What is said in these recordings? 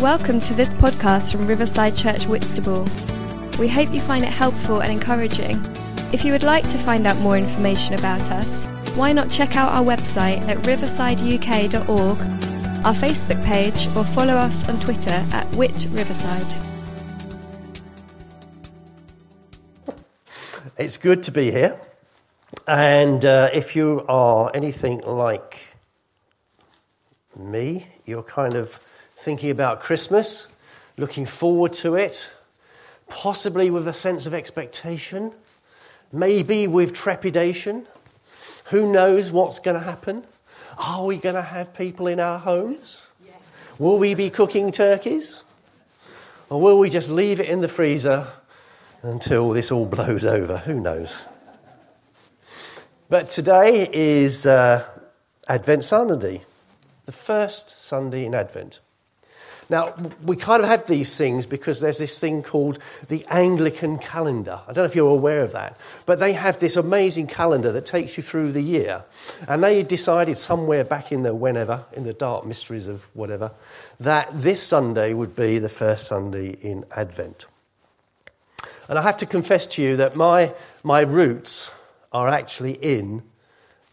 Welcome to this podcast from Riverside Church Whitstable. We hope you find it helpful and encouraging. If you would like to find out more information about us, why not check out our website at riversideuk.org, our Facebook page, or follow us on Twitter at Whit Riverside. It's good to be here. And uh, if you are anything like me, you're kind of thinking about Christmas, looking forward to it, possibly with a sense of expectation, maybe with trepidation. Who knows what's going to happen? Are we going to have people in our homes? Yes. Will we be cooking turkeys? Or will we just leave it in the freezer until this all blows over? Who knows? But today is uh, Advent Sunday, the first Sunday in Advent. Now, we kind of have these things because there's this thing called the Anglican calendar. I don't know if you're aware of that, but they have this amazing calendar that takes you through the year. And they decided somewhere back in the whenever, in the dark mysteries of whatever, that this Sunday would be the first Sunday in Advent. And I have to confess to you that my, my roots are actually in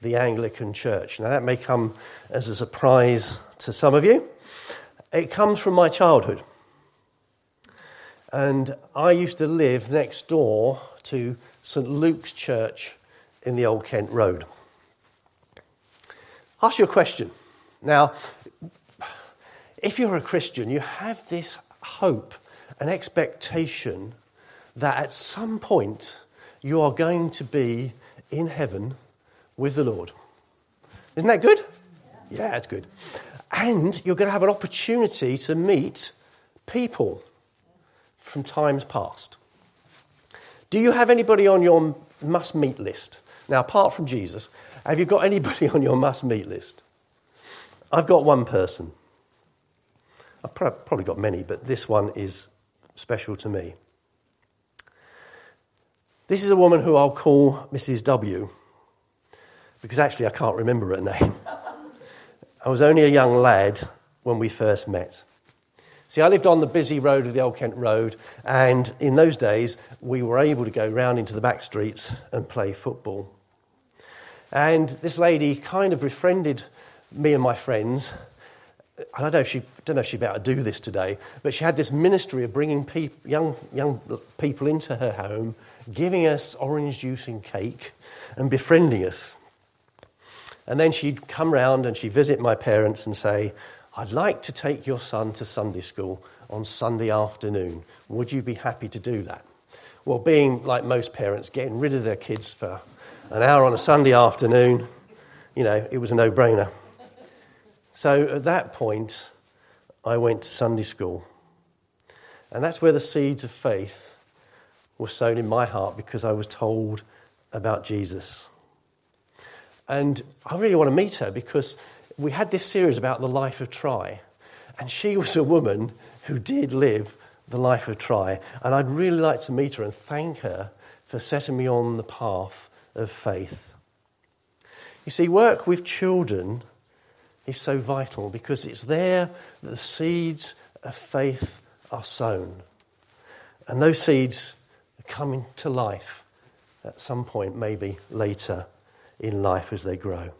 the Anglican Church. Now, that may come as a surprise to some of you. It comes from my childhood. And I used to live next door to St. Luke's Church in the Old Kent Road. Ask you a question. Now, if you're a Christian, you have this hope and expectation that at some point you are going to be in heaven with the Lord. Isn't that good? Yeah, it's good. And you're going to have an opportunity to meet people from times past. Do you have anybody on your must meet list? Now, apart from Jesus, have you got anybody on your must meet list? I've got one person. I've probably got many, but this one is special to me. This is a woman who I'll call Mrs. W, because actually I can't remember her name. I was only a young lad when we first met. See, I lived on the busy road of the Old Kent Road, and in those days, we were able to go round into the back streets and play football. And this lady kind of befriended me and my friends. I don't know if she don't know if she'd be able to do this today, but she had this ministry of bringing people, young young people into her home, giving us orange juice and cake, and befriending us. And then she'd come round and she'd visit my parents and say, I'd like to take your son to Sunday school on Sunday afternoon. Would you be happy to do that? Well, being like most parents, getting rid of their kids for an hour on a Sunday afternoon, you know, it was a no brainer. So at that point, I went to Sunday school. And that's where the seeds of faith were sown in my heart because I was told about Jesus. And I really want to meet her because we had this series about the life of Try. And she was a woman who did live the life of Try. And I'd really like to meet her and thank her for setting me on the path of faith. You see, work with children is so vital because it's there that the seeds of faith are sown. And those seeds are coming to life at some point, maybe later in life as they grow.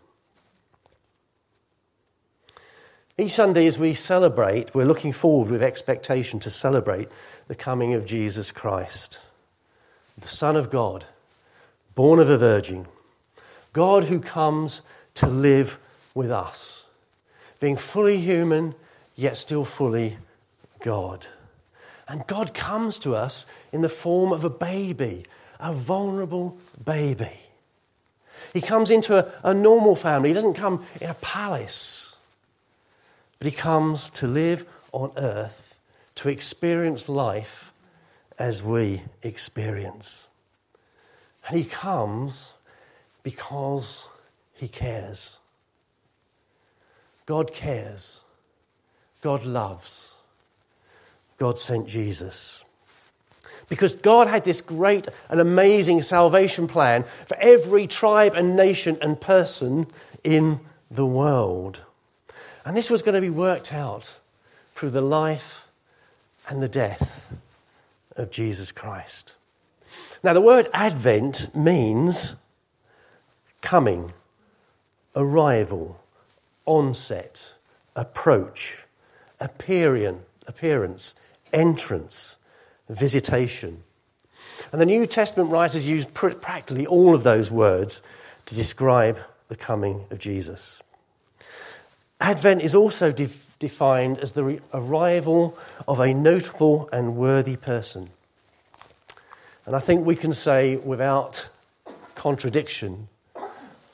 Each Sunday, as we celebrate, we're looking forward with expectation to celebrate the coming of Jesus Christ, the Son of God, born of a virgin, God who comes to live with us, being fully human, yet still fully God. And God comes to us in the form of a baby, a vulnerable baby. He comes into a, a normal family. He doesn't come in a palace. But he comes to live on earth, to experience life as we experience. And he comes because he cares. God cares. God loves. God sent Jesus. Because God had this great and amazing salvation plan for every tribe and nation and person in the world. And this was going to be worked out through the life and the death of Jesus Christ. Now, the word Advent means coming, arrival, onset, approach, appearance, entrance, visitation. And the New Testament writers use practically all of those words to describe the coming of Jesus. Advent is also de- defined as the re- arrival of a notable and worthy person. And I think we can say without contradiction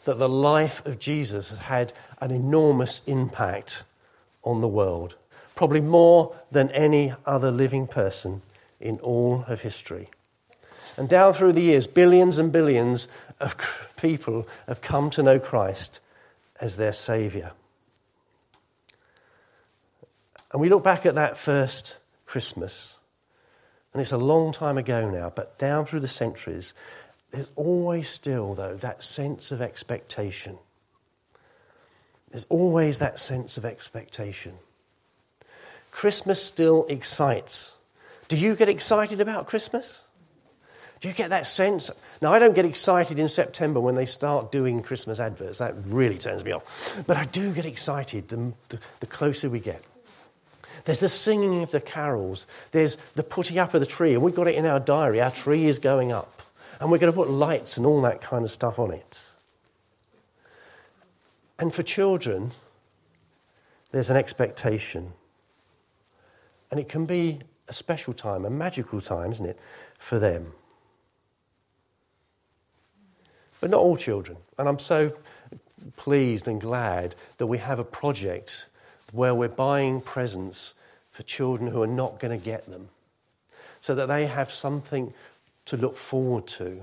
that the life of Jesus has had an enormous impact on the world, probably more than any other living person in all of history. And down through the years, billions and billions of people have come to know Christ as their Saviour. And we look back at that first Christmas, and it's a long time ago now, but down through the centuries, there's always still, though, that sense of expectation. There's always that sense of expectation. Christmas still excites. Do you get excited about Christmas? Do you get that sense? Now, I don't get excited in September when they start doing Christmas adverts. That really turns me off. But I do get excited the, the, the closer we get. There's the singing of the carols. There's the putting up of the tree. And we've got it in our diary. Our tree is going up. And we're going to put lights and all that kind of stuff on it. And for children, there's an expectation. And it can be a special time, a magical time, isn't it, for them. But not all children. And I'm so pleased and glad that we have a project where we're buying presents for children who are not going to get them so that they have something to look forward to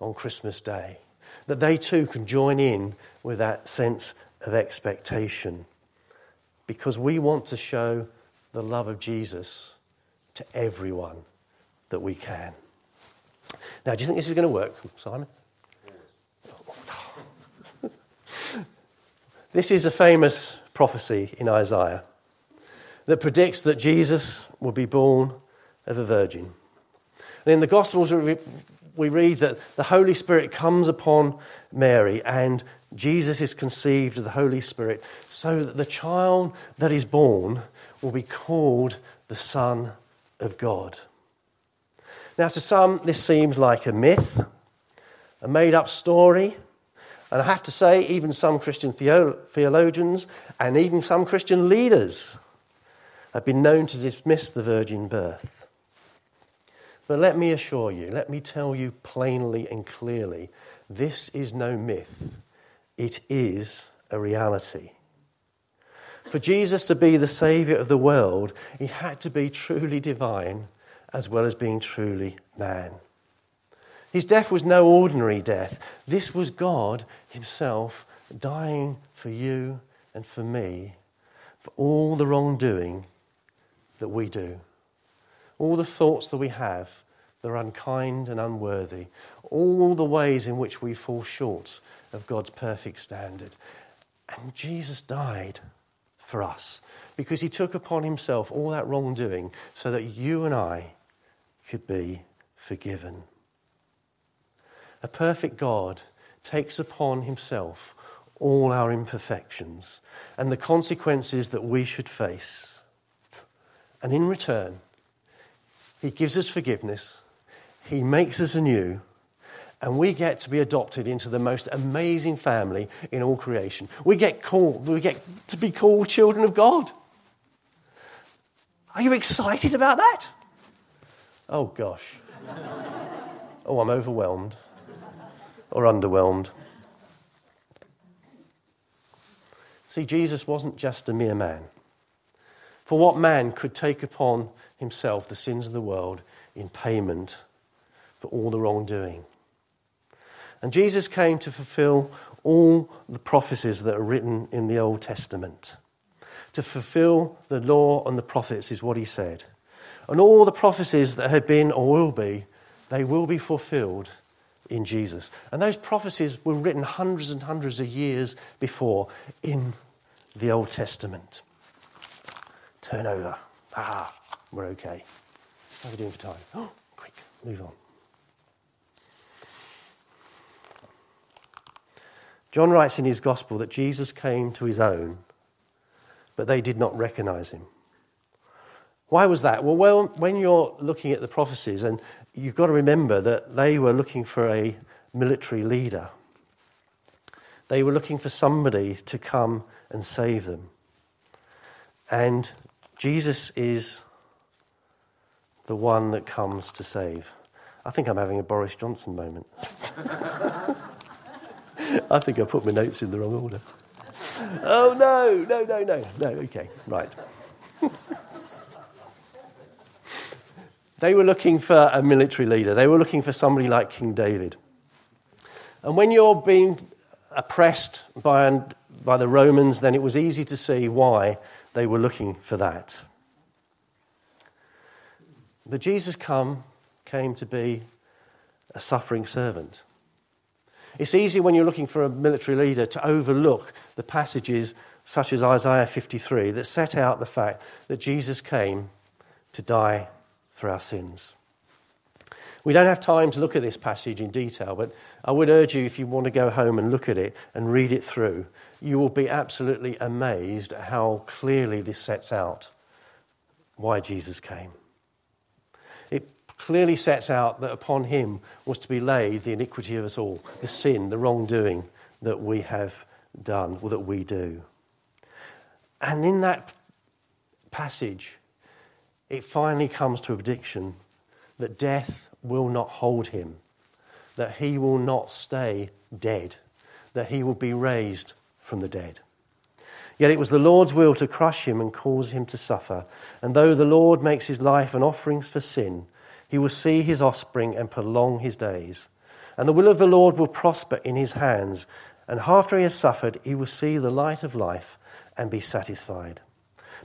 on Christmas Day. That they too can join in with that sense of expectation. Because we want to show the love of Jesus to everyone that we can. Now, do you think this is going to work, Simon? this is a famous prophecy in Isaiah that predicts that Jesus will be born of a virgin. And in the Gospels, we read that the Holy Spirit comes upon Mary and Jesus is conceived of the Holy Spirit so that the child that is born will be called the Son of God. Now, to some, this seems like a myth, a made up story. And I have to say, even some Christian theologians and even some Christian leaders have been known to dismiss the virgin birth. But let me assure you, let me tell you plainly and clearly this is no myth, it is a reality. For Jesus to be the Saviour of the world, he had to be truly divine as well as being truly man. His death was no ordinary death. This was God Himself dying for you and for me for all the wrongdoing that we do, all the thoughts that we have that are unkind and unworthy, all the ways in which we fall short of God's perfect standard. And Jesus died for us because he took upon himself all that wrongdoing so that you and I could be forgiven. A perfect God takes upon himself all our imperfections and the consequences that we should face. And in return, he gives us forgiveness, he makes us anew, and we get to be adopted into the most amazing family in all creation. We get called, we get to be called children of God. Are you excited about that? Oh gosh. oh, I'm overwhelmed or underwhelmed. See, Jesus wasn't just a mere man. For what man could take upon himself the sins of the world in payment for all the wrongdoing? And Jesus came to fulfill all the prophecies that are written in the Old Testament. To fulfill the law and the prophets is what he said. And all the prophecies that had been or will be, they will be fulfilled in Jesus. And those prophecies were written hundreds and hundreds of years before in the Old Testament. turn over. Ah, we're okay. How are we doing for time? Oh, quick, move on. John writes in his gospel that Jesus came to his own, but they did not recognize him. Why was that? Well, when you're looking at the prophecies, and you've got to remember that they were looking for a military leader, they were looking for somebody to come and save them. And Jesus is the one that comes to save. I think I'm having a Boris Johnson moment. I think I put my notes in the wrong order. Oh, no, no, no, no, no, okay, right. they were looking for a military leader, they were looking for somebody like King David. And when you're being oppressed by, by the Romans, then it was easy to see why they were looking for that. But Jesus come, came to be a suffering servant. It's easy when you're looking for a military leader to overlook the passages such as Isaiah 53 that set out the fact that Jesus came to die for our sins. We don't have time to look at this passage in detail, but I would urge you, if you want to go home and look at it and read it through, you will be absolutely amazed at how clearly this sets out why Jesus came clearly sets out that upon him was to be laid the iniquity of us all, the sin, the wrongdoing that we have done, or that we do. And in that passage, it finally comes to a prediction that death will not hold him, that he will not stay dead, that he will be raised from the dead. Yet it was the Lord's will to crush him and cause him to suffer. And though the Lord makes his life an offering for sin, he will see his offspring and prolong his days. And the will of the Lord will prosper in his hands. And after he has suffered, he will see the light of life and be satisfied.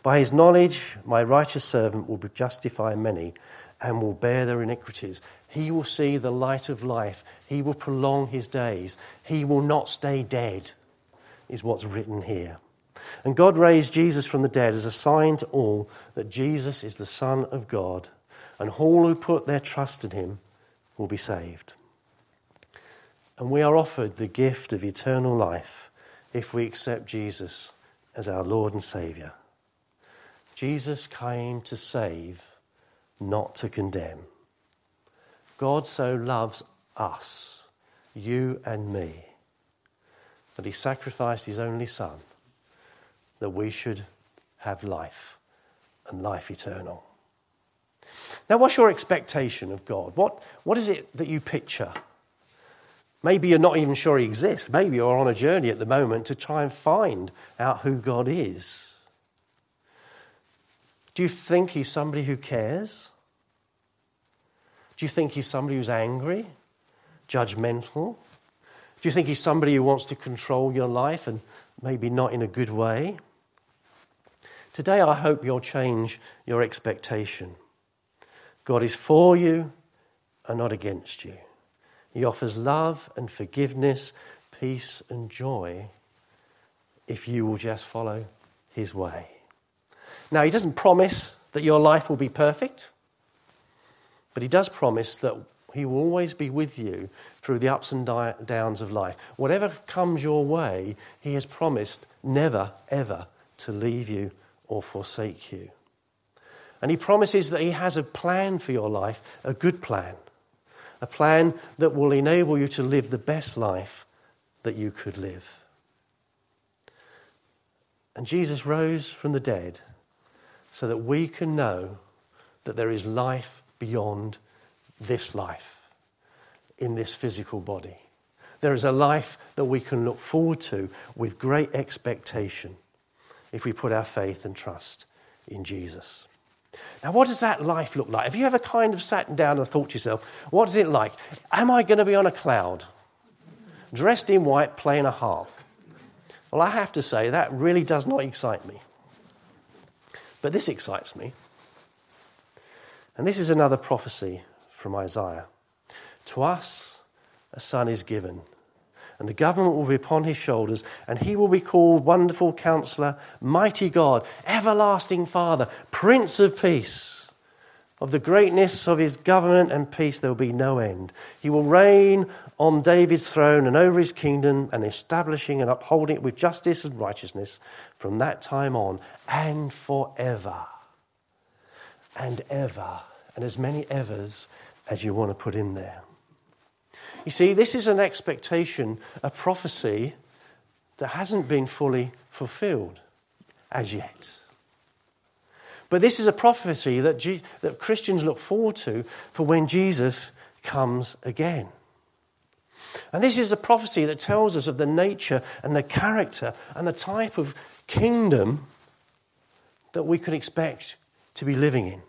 By his knowledge, my righteous servant will justify many and will bear their iniquities. He will see the light of life. He will prolong his days. He will not stay dead, is what's written here. And God raised Jesus from the dead as a sign to all that Jesus is the Son of God and all who put their trust in him will be saved. And we are offered the gift of eternal life if we accept Jesus as our Lord and Saviour. Jesus came to save, not to condemn. God so loves us, you and me, that he sacrificed his only Son that we should have life and life eternal. Now, what's your expectation of God? What, what is it that you picture? Maybe you're not even sure He exists. Maybe you're on a journey at the moment to try and find out who God is. Do you think He's somebody who cares? Do you think He's somebody who's angry, judgmental? Do you think He's somebody who wants to control your life and maybe not in a good way? Today, I hope you'll change your expectation. God is for you and not against you. He offers love and forgiveness, peace and joy if you will just follow his way. Now, he doesn't promise that your life will be perfect, but he does promise that he will always be with you through the ups and downs of life. Whatever comes your way, he has promised never, ever to leave you or forsake you. And he promises that he has a plan for your life, a good plan, a plan that will enable you to live the best life that you could live. And Jesus rose from the dead so that we can know that there is life beyond this life in this physical body. There is a life that we can look forward to with great expectation if we put our faith and trust in Jesus. Now, what does that life look like? Have you ever kind of sat down and thought to yourself, what is it like? Am I going to be on a cloud, dressed in white, playing a harp? Well, I have to say, that really does not excite me. But this excites me. And this is another prophecy from Isaiah. To us, a son is given, and the government will be upon his shoulders, and he will be called Wonderful Counselor, Mighty God, Everlasting Father, Prince of Peace. Of the greatness of his government and peace, there will be no end. He will reign on David's throne and over his kingdom, and establishing and upholding it with justice and righteousness from that time on and forever and ever, and as many evers as you want to put in there. You see, this is an expectation, a prophecy that hasn't been fully fulfilled as yet. But this is a prophecy that, G- that Christians look forward to for when Jesus comes again. And this is a prophecy that tells us of the nature and the character and the type of kingdom that we can expect to be living in.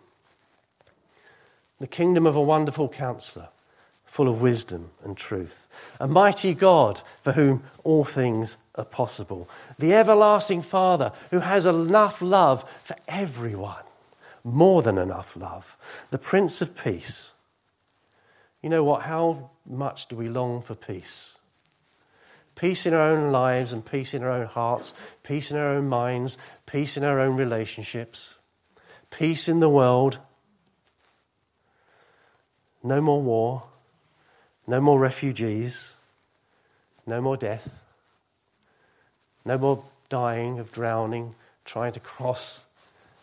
The kingdom of a wonderful counselor, full of wisdom and truth. A mighty God for whom all things are possible. The everlasting Father who has enough love for everyone, more than enough love. The Prince of Peace. You know what? How much do we long for peace? Peace in our own lives and peace in our own hearts, peace in our own minds, peace in our own relationships, peace in the world. No more war, no more refugees. No more death. No more dying of drowning, trying to cross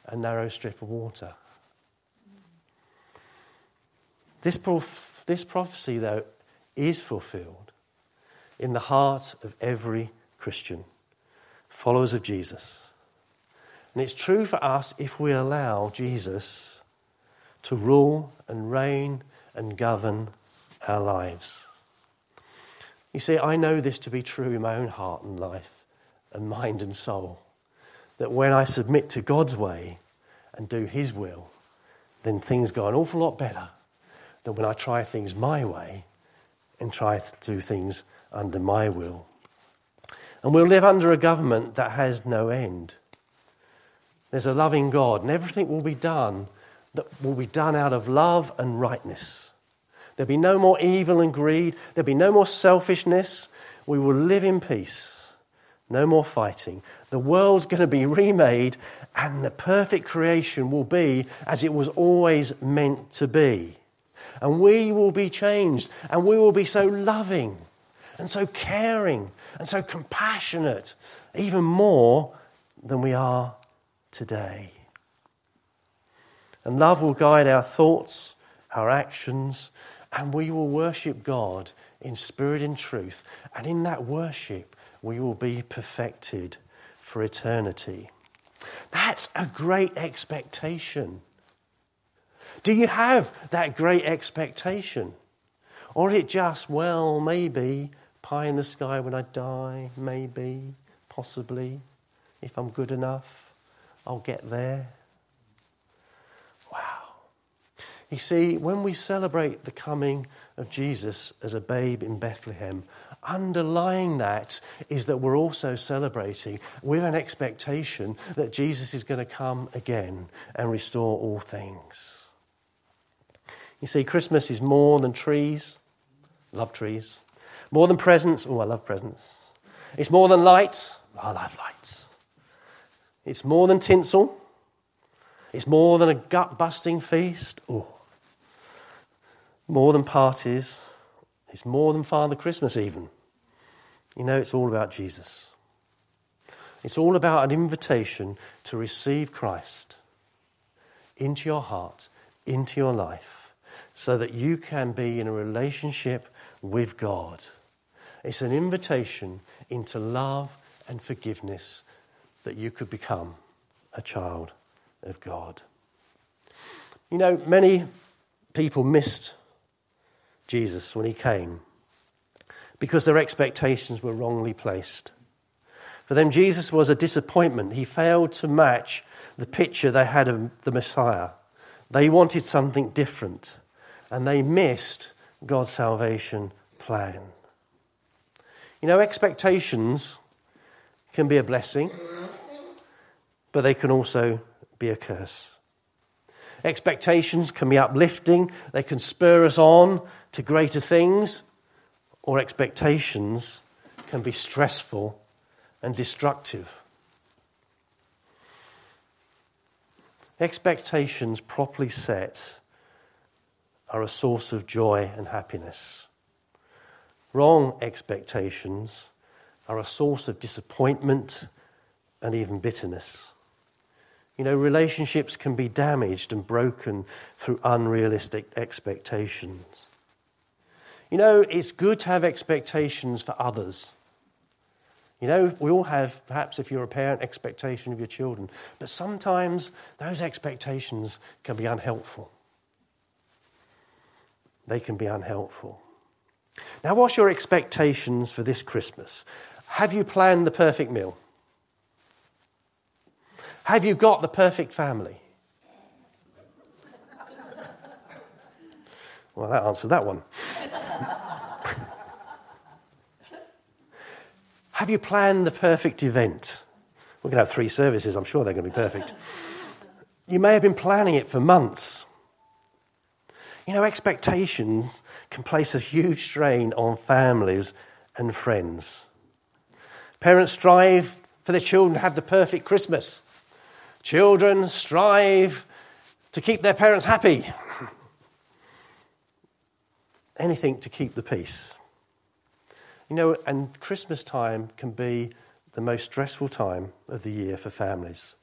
a narrow strip of water. This, prof- this prophecy, though, is fulfilled in the heart of every Christian, followers of Jesus. And it's true for us if we allow Jesus to rule and reign and govern our lives. You see, I know this to be true in my own heart and life and mind and soul. That when I submit to God's way and do His will, then things go an awful lot better than when I try things my way and try to do things under my will. And we'll live under a government that has no end. There's a loving God, and everything will be done that will be done out of love and rightness. There'll be no more evil and greed. There'll be no more selfishness. We will live in peace. No more fighting. The world's going to be remade, and the perfect creation will be as it was always meant to be. And we will be changed, and we will be so loving, and so caring, and so compassionate, even more than we are today. And love will guide our thoughts, our actions, and we will worship God in spirit and truth. And in that worship, we will be perfected for eternity. That's a great expectation. Do you have that great expectation? Or is it just, well, maybe, pie in the sky when I die, maybe, possibly, if I'm good enough, I'll get there? You see, when we celebrate the coming of Jesus as a babe in Bethlehem, underlying that is that we're also celebrating with an expectation that Jesus is going to come again and restore all things. You see, Christmas is more than trees. Love trees. More than presents. Oh, I love presents. It's more than light. I love light. It's more than tinsel. It's more than a gut busting feast. Oh, more than parties. It's more than Father Christmas, even. You know, it's all about Jesus. It's all about an invitation to receive Christ into your heart, into your life, so that you can be in a relationship with God. It's an invitation into love and forgiveness that you could become a child of God. You know, many people missed Jesus when he came because their expectations were wrongly placed. For them, Jesus was a disappointment. He failed to match the picture they had of the Messiah. They wanted something different, and they missed God's salvation plan. You know, expectations can be a blessing, but they can also be a curse. Expectations can be uplifting, they can spur us on to greater things, or expectations can be stressful and destructive. Expectations properly set are a source of joy and happiness. Wrong expectations are a source of disappointment and even bitterness. You know, relationships can be damaged and broken through unrealistic expectations. You know, it's good to have expectations for others. You know, we all have, perhaps if you're a parent, expectation of your children. But sometimes those expectations can be unhelpful. They can be unhelpful. Now, what's your expectations for this Christmas? Have you planned the perfect meal? Have you got the perfect family? Well, that answered that one. Have you planned the perfect event? We're going to have three services, I'm sure they're going to be perfect. You may have been planning it for months. You know, expectations can place a huge strain on families and friends. Parents strive for their children to have the perfect Christmas. Children strive to keep their parents happy. Anything to keep the peace. You know, and Christmas time can be the most stressful time of the year for families.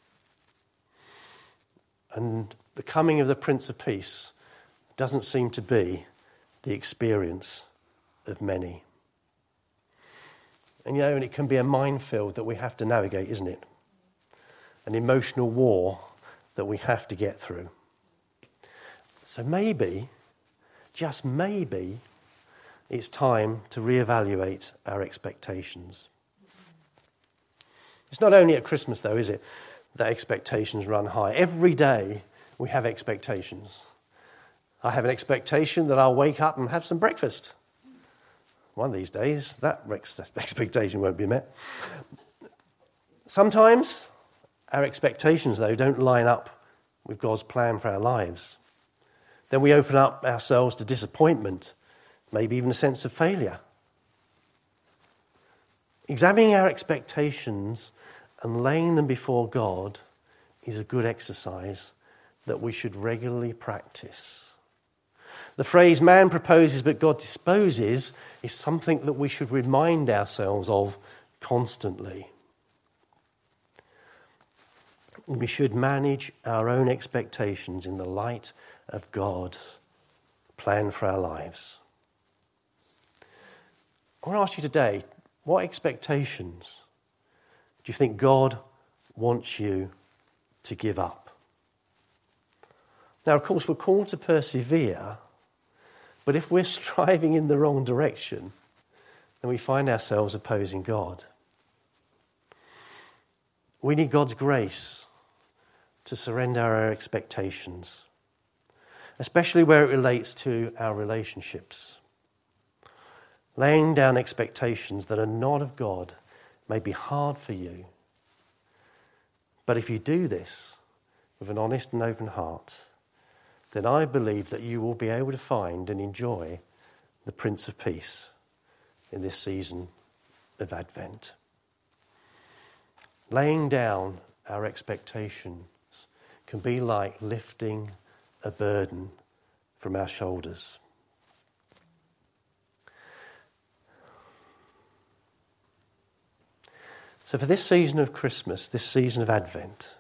And the coming of the Prince of Peace doesn't seem to be the experience of many. And you know, and it can be a minefield that we have to navigate, isn't it? An emotional war that we have to get through. So maybe, just maybe, it's time to reevaluate our expectations. It's not only at Christmas, though, is it, that expectations run high. Every day we have expectations. I have an expectation that I'll wake up and have some breakfast. One of these days, that expectation won't be met. Sometimes our expectations, though, don't line up with God's plan for our lives. Then we open up ourselves to disappointment maybe even a sense of failure. Examining our expectations and laying them before God is a good exercise that we should regularly practice. The phrase man proposes but God disposes is something that we should remind ourselves of constantly. We should manage our own expectations in the light of God's plan for our lives. I want to ask you today what expectations do you think God wants you to give up? Now, of course, we're called to persevere, but if we're striving in the wrong direction, then we find ourselves opposing God. We need God's grace to surrender our expectations, especially where it relates to our relationships. Laying down expectations that are not of God may be hard for you. But if you do this with an honest and open heart, then I believe that you will be able to find and enjoy the Prince of Peace in this season of Advent. Laying down our expectations can be like lifting a burden from our shoulders. So, for this season of Christmas, this season of Advent,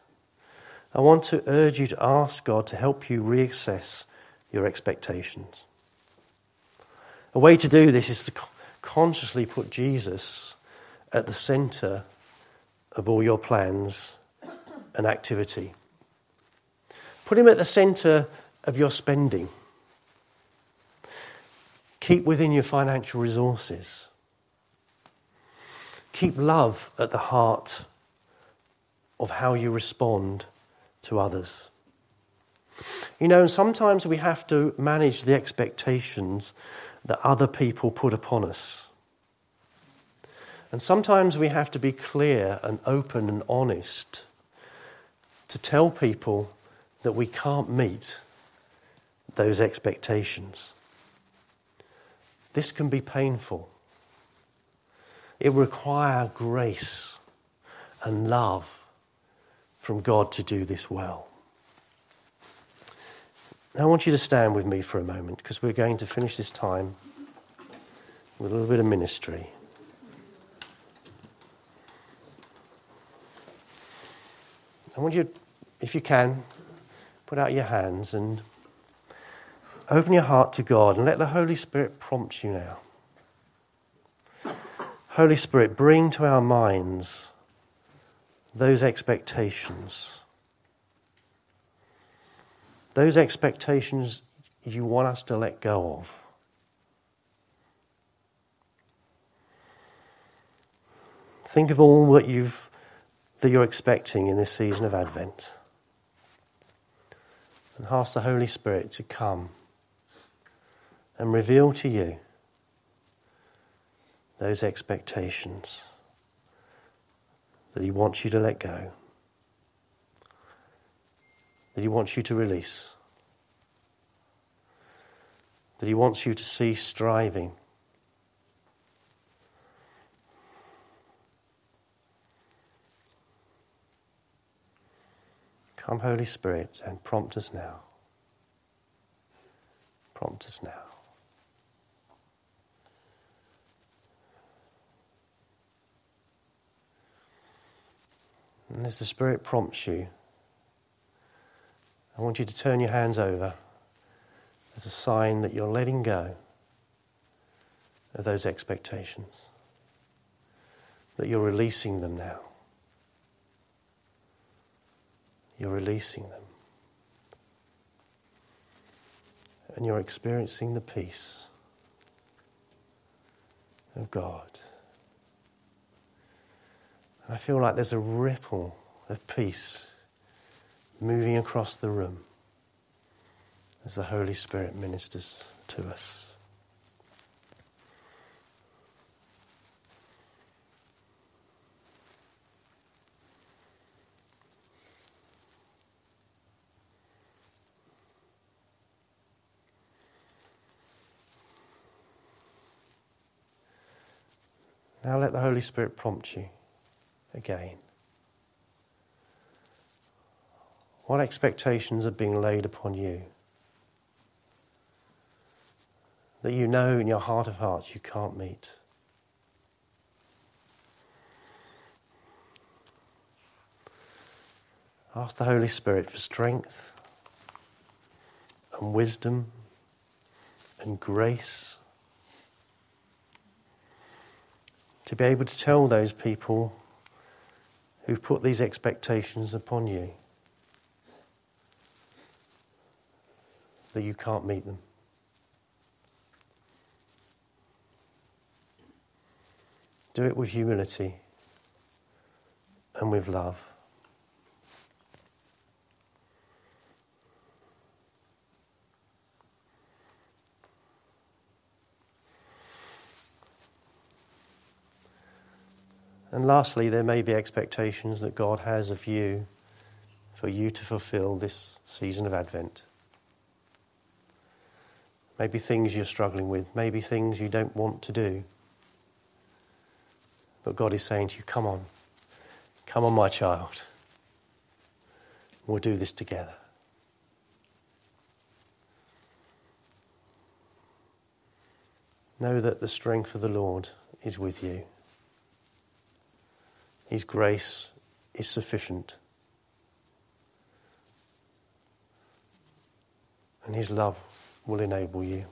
I want to urge you to ask God to help you reassess your expectations. A way to do this is to consciously put Jesus at the center of all your plans and activity. Put him at the center of your spending. Keep within your financial resources. Keep love at the heart of how you respond to others. You know, and sometimes we have to manage the expectations that other people put upon us. And sometimes we have to be clear and open and honest to tell people that we can't meet those expectations. This can be painful. It will require grace and love from God to do this well. Now, I want you to stand with me for a moment because we're going to finish this time with a little bit of ministry. I want you, if you can, put out your hands and open your heart to God and let the Holy Spirit prompt you now. Holy Spirit, bring to our minds those expectations. Those expectations you want us to let go of. Think of all that you've that you're expecting in this season of Advent. And ask the Holy Spirit to come and reveal to you those expectations that He wants you to let go, that He wants you to release, that He wants you to cease striving. Come, Holy Spirit, and prompt us now. Prompt us now. And as the Spirit prompts you, I want you to turn your hands over as a sign that you're letting go of those expectations, that you're releasing them now. You're releasing them. And you're experiencing the peace of God. I feel like there's a ripple of peace moving across the room as the Holy Spirit ministers to us. Now let the Holy Spirit prompt you again? What expectations are being laid upon you that you know in your heart of hearts you can't meet? Ask the Holy Spirit for strength and wisdom and grace to be able to tell those people who've put these expectations upon you that you can't meet them. Do it with humility and with love. And lastly, there may be expectations that God has of you for you to fulfill this season of Advent. Maybe things you're struggling with, maybe things you don't want to do. But God is saying to you, Come on, come on, my child. We'll do this together. Know that the strength of the Lord is with you. His grace is sufficient. And His love will enable you.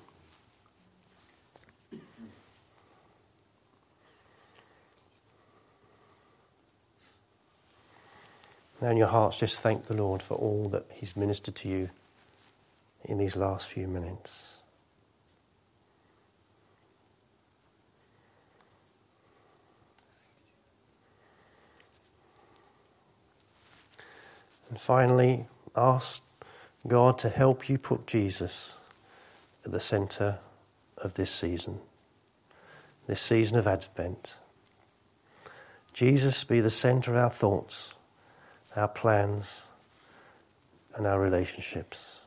Now, in your hearts, just thank the Lord for all that He's ministered to you in these last few minutes. And finally, ask God to help you put Jesus at the centre of this season, this season of Advent. Jesus be the centre of our thoughts, our plans, and our relationships.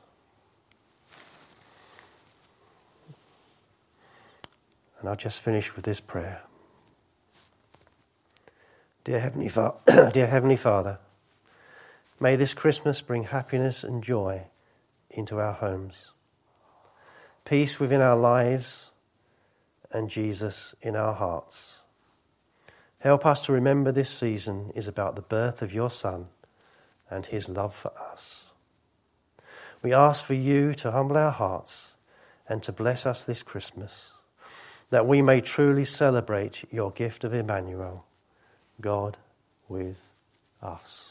And I'll just finish with this prayer. Dear Heavenly, Fa- Dear Heavenly Father, may this Christmas bring happiness and joy into our homes, peace within our lives, and Jesus in our hearts. Help us to remember this season is about the birth of your Son and his love for us. We ask for you to humble our hearts and to bless us this Christmas, that we may truly celebrate your gift of Emmanuel God with us.